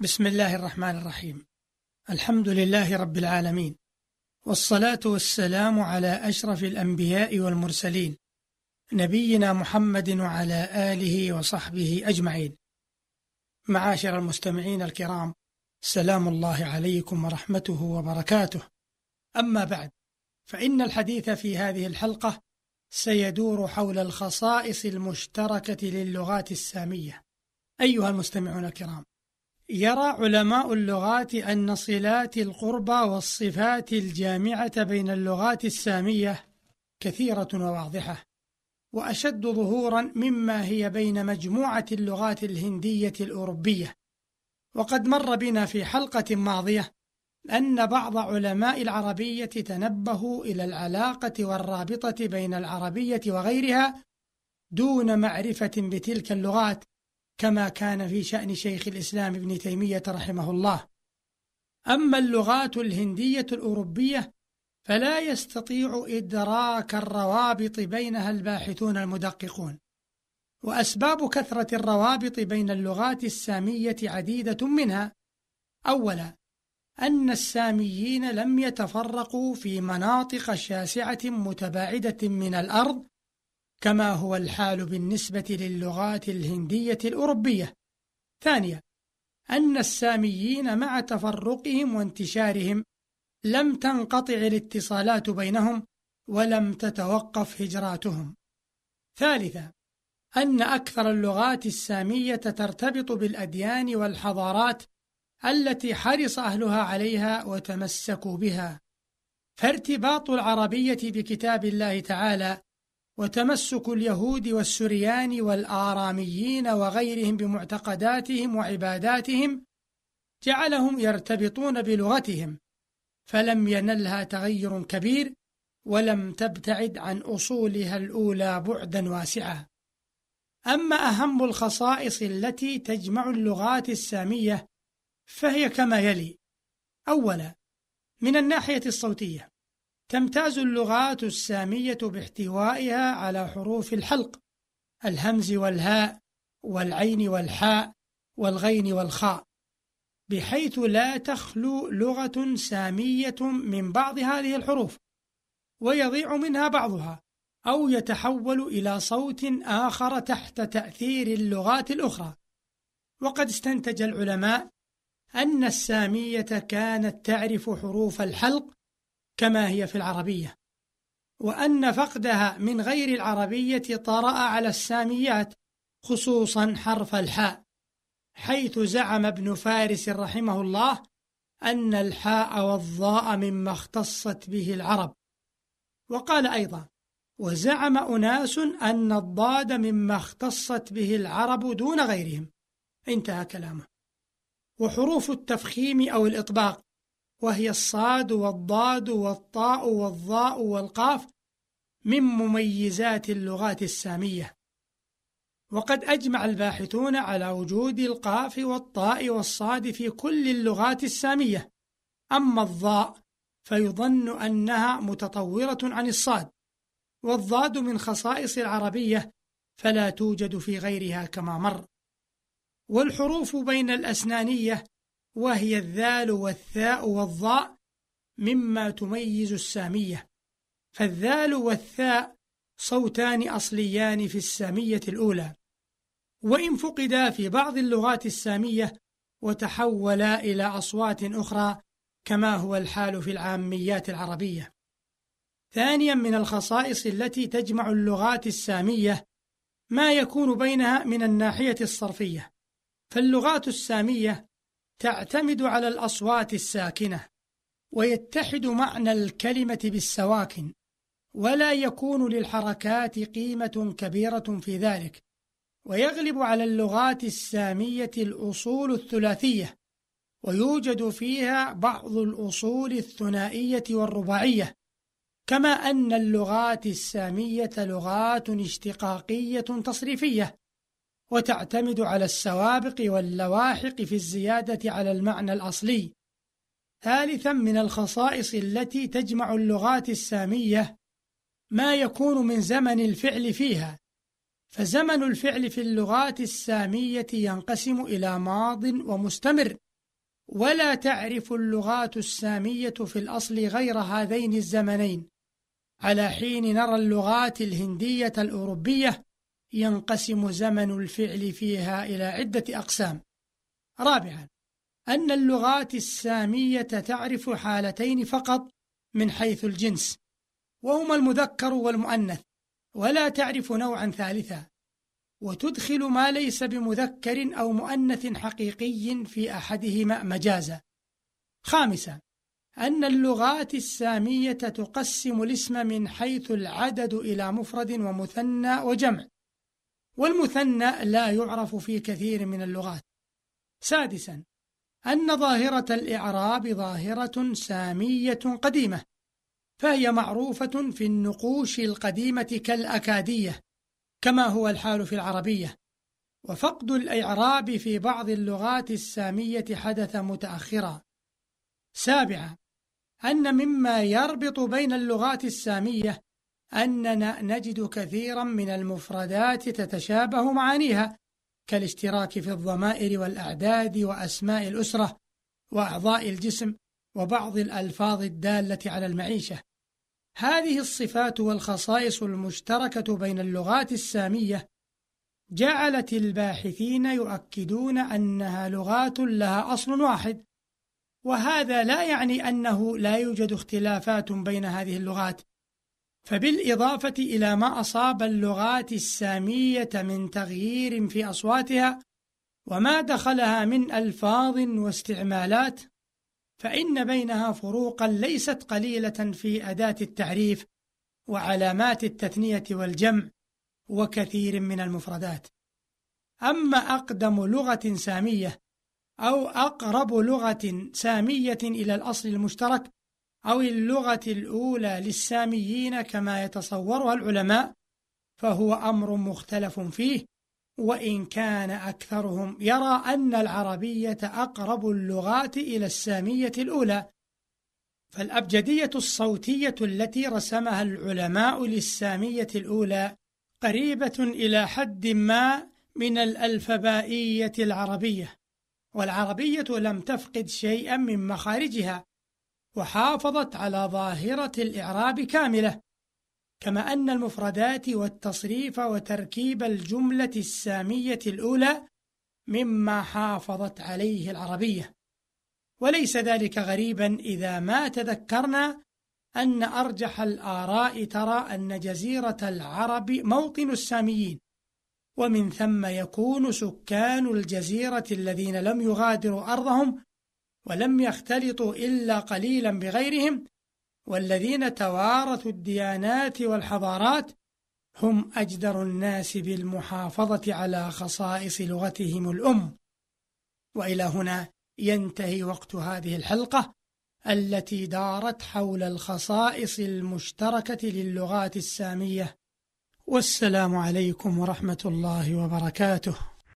بسم الله الرحمن الرحيم. الحمد لله رب العالمين. والصلاة والسلام على أشرف الأنبياء والمرسلين نبينا محمد وعلى آله وصحبه أجمعين. معاشر المستمعين الكرام سلام الله عليكم ورحمته وبركاته. أما بعد فإن الحديث في هذه الحلقة سيدور حول الخصائص المشتركة للغات السامية. أيها المستمعون الكرام يرى علماء اللغات أن صلات القربى والصفات الجامعة بين اللغات السامية كثيرة وواضحة وأشد ظهورا مما هي بين مجموعة اللغات الهندية الأوروبية. وقد مر بنا في حلقة ماضية أن بعض علماء العربية تنبهوا إلى العلاقة والرابطة بين العربية وغيرها دون معرفة بتلك اللغات كما كان في شأن شيخ الإسلام ابن تيمية رحمه الله. أما اللغات الهندية الأوروبية فلا يستطيع إدراك الروابط بينها الباحثون المدققون. وأسباب كثرة الروابط بين اللغات السامية عديدة منها أولا أن الساميين لم يتفرقوا في مناطق شاسعة متباعدة من الأرض كما هو الحال بالنسبة للغات الهندية الأوروبية. ثانيا، أن الساميين مع تفرقهم وانتشارهم لم تنقطع الاتصالات بينهم ولم تتوقف هجراتهم. ثالثا، أن أكثر اللغات السامية ترتبط بالأديان والحضارات التي حرص أهلها عليها وتمسكوا بها. فارتباط العربية بكتاب الله تعالى وتمسك اليهود والسريان والآراميين وغيرهم بمعتقداتهم وعباداتهم جعلهم يرتبطون بلغتهم فلم ينلها تغير كبير ولم تبتعد عن أصولها الأولى بعدا واسعا أما أهم الخصائص التي تجمع اللغات السامية فهي كما يلي أولا من الناحية الصوتية تمتاز اللغات السامية باحتوائها على حروف الحلق الهمز والهاء والعين والحاء والغين والخاء بحيث لا تخلو لغة سامية من بعض هذه الحروف ويضيع منها بعضها أو يتحول إلى صوت آخر تحت تأثير اللغات الأخرى. وقد استنتج العلماء أن السامية كانت تعرف حروف الحلق كما هي في العربية. وأن فقدها من غير العربية طرأ على الساميات خصوصا حرف الحاء حيث زعم ابن فارس رحمه الله أن الحاء والضاء مما اختصت به العرب. وقال أيضا وزعم أناس أن الضاد مما اختصت به العرب دون غيرهم. انتهى كلامه. وحروف التفخيم أو الإطباق وهي الصاد والضاد والطاء والظاء والقاف من مميزات اللغات السامية. وقد أجمع الباحثون على وجود القاف والطاء والصاد في كل اللغات السامية. أما الضاء فيظن أنها متطورة عن الصاد والضاد من خصائص العربية فلا توجد في غيرها كما مر. والحروف بين الأسنانية وهي الذال والثاء والضاء مما تميز السامية. فالذال والثاء صوتان أصليان في السامية الأولى. وإن فقدا في بعض اللغات السامية وتحولا إلى أصوات أخرى كما هو الحال في العاميات العربية. ثانيا من الخصائص التي تجمع اللغات السامية ما يكون بينها من الناحية الصرفية. فاللغات السامية تعتمد على الأصوات الساكنة ويتحد معنى الكلمة بالسواكن ولا يكون للحركات قيمة كبيرة في ذلك ويغلب على اللغات السامية الأصول الثلاثية ويوجد فيها بعض الأصول الثنائية والرباعية كما أن اللغات السامية لغات اشتقاقية تصريفية. وتعتمد على السوابق واللواحق في الزيادة على المعنى الأصلي. ثالثا من الخصائص التي تجمع اللغات السامية ما يكون من زمن الفعل فيها، فزمن الفعل في اللغات السامية ينقسم إلى ماض ومستمر. ولا تعرف اللغات السامية في الأصل غير هذين الزمنين. على حين نرى اللغات الهندية الأوروبية ينقسم زمن الفعل فيها إلى عدة أقسام. رابعا أن اللغات السامية تعرف حالتين فقط من حيث الجنس وهما المذكر والمؤنث ولا تعرف نوعا ثالثا وتدخل ما ليس بمذكر أو مؤنث حقيقي في أحدهما مجازا. خامسا أن اللغات السامية تقسم الاسم من حيث العدد إلى مفرد ومثنى وجمع. والمثنى لا يعرف في كثير من اللغات. سادسا أن ظاهرة الإعراب ظاهرة سامية قديمة فهي معروفة في النقوش القديمة كالأكادية كما هو الحال في العربية. وفقد الإعراب في بعض اللغات السامية حدث متأخرا. سابعا أن مما يربط بين اللغات السامية أننا نجد كثيرا من المفردات تتشابه معانيها كالاشتراك في الضمائر والأعداد وأسماء الأسرة وأعضاء الجسم وبعض الألفاظ الدالة على المعيشة. هذه الصفات والخصائص المشتركة بين اللغات السامية جعلت الباحثين يؤكدون أنها لغات لها أصل واحد وهذا لا يعني أنه لا يوجد اختلافات بين هذه اللغات. فبالإضافة إلى ما أصاب اللغات السامية من تغيير في أصواتها وما دخلها من ألفاظ واستعمالات فإن بينها فروقا ليست قليلة في أداة التعريف وعلامات التثنية والجمع وكثير من المفردات. أما أقدم لغة سامية أو أقرب لغة سامية إلى الأصل المشترك أو اللغة الأولى للساميين كما يتصورها العلماء فهو أمر مختلف فيه وإن كان أكثرهم يرى أن العربية أقرب اللغات إلى السامية الأولى. فالأبجدية الصوتية التي رسمها العلماء للسامية الأولى قريبة إلى حد ما من الألفبائية العربية والعربية لم تفقد شيئا من مخارجها. وحافظت على ظاهرة الإعراب كاملة كما أن المفردات والتصريف وتركيب الجملة السامية الأولى مما حافظت عليه العربية. وليس ذلك غريبا إذا ما تذكرنا أن أرجح الآراء ترى أن جزيرة العرب موطن الساميين ومن ثم يكون سكان الجزيرة الذين لم يغادروا أرضهم ولم يختلطوا إلا قليلا بغيرهم والذين توارثوا الديانات والحضارات هم أجدر الناس بالمحافظة على خصائص لغتهم الأم. وإلى هنا ينتهي وقت هذه الحلقة التي دارت حول الخصائص المشتركة للغات السامية. والسلام عليكم ورحمة الله وبركاته.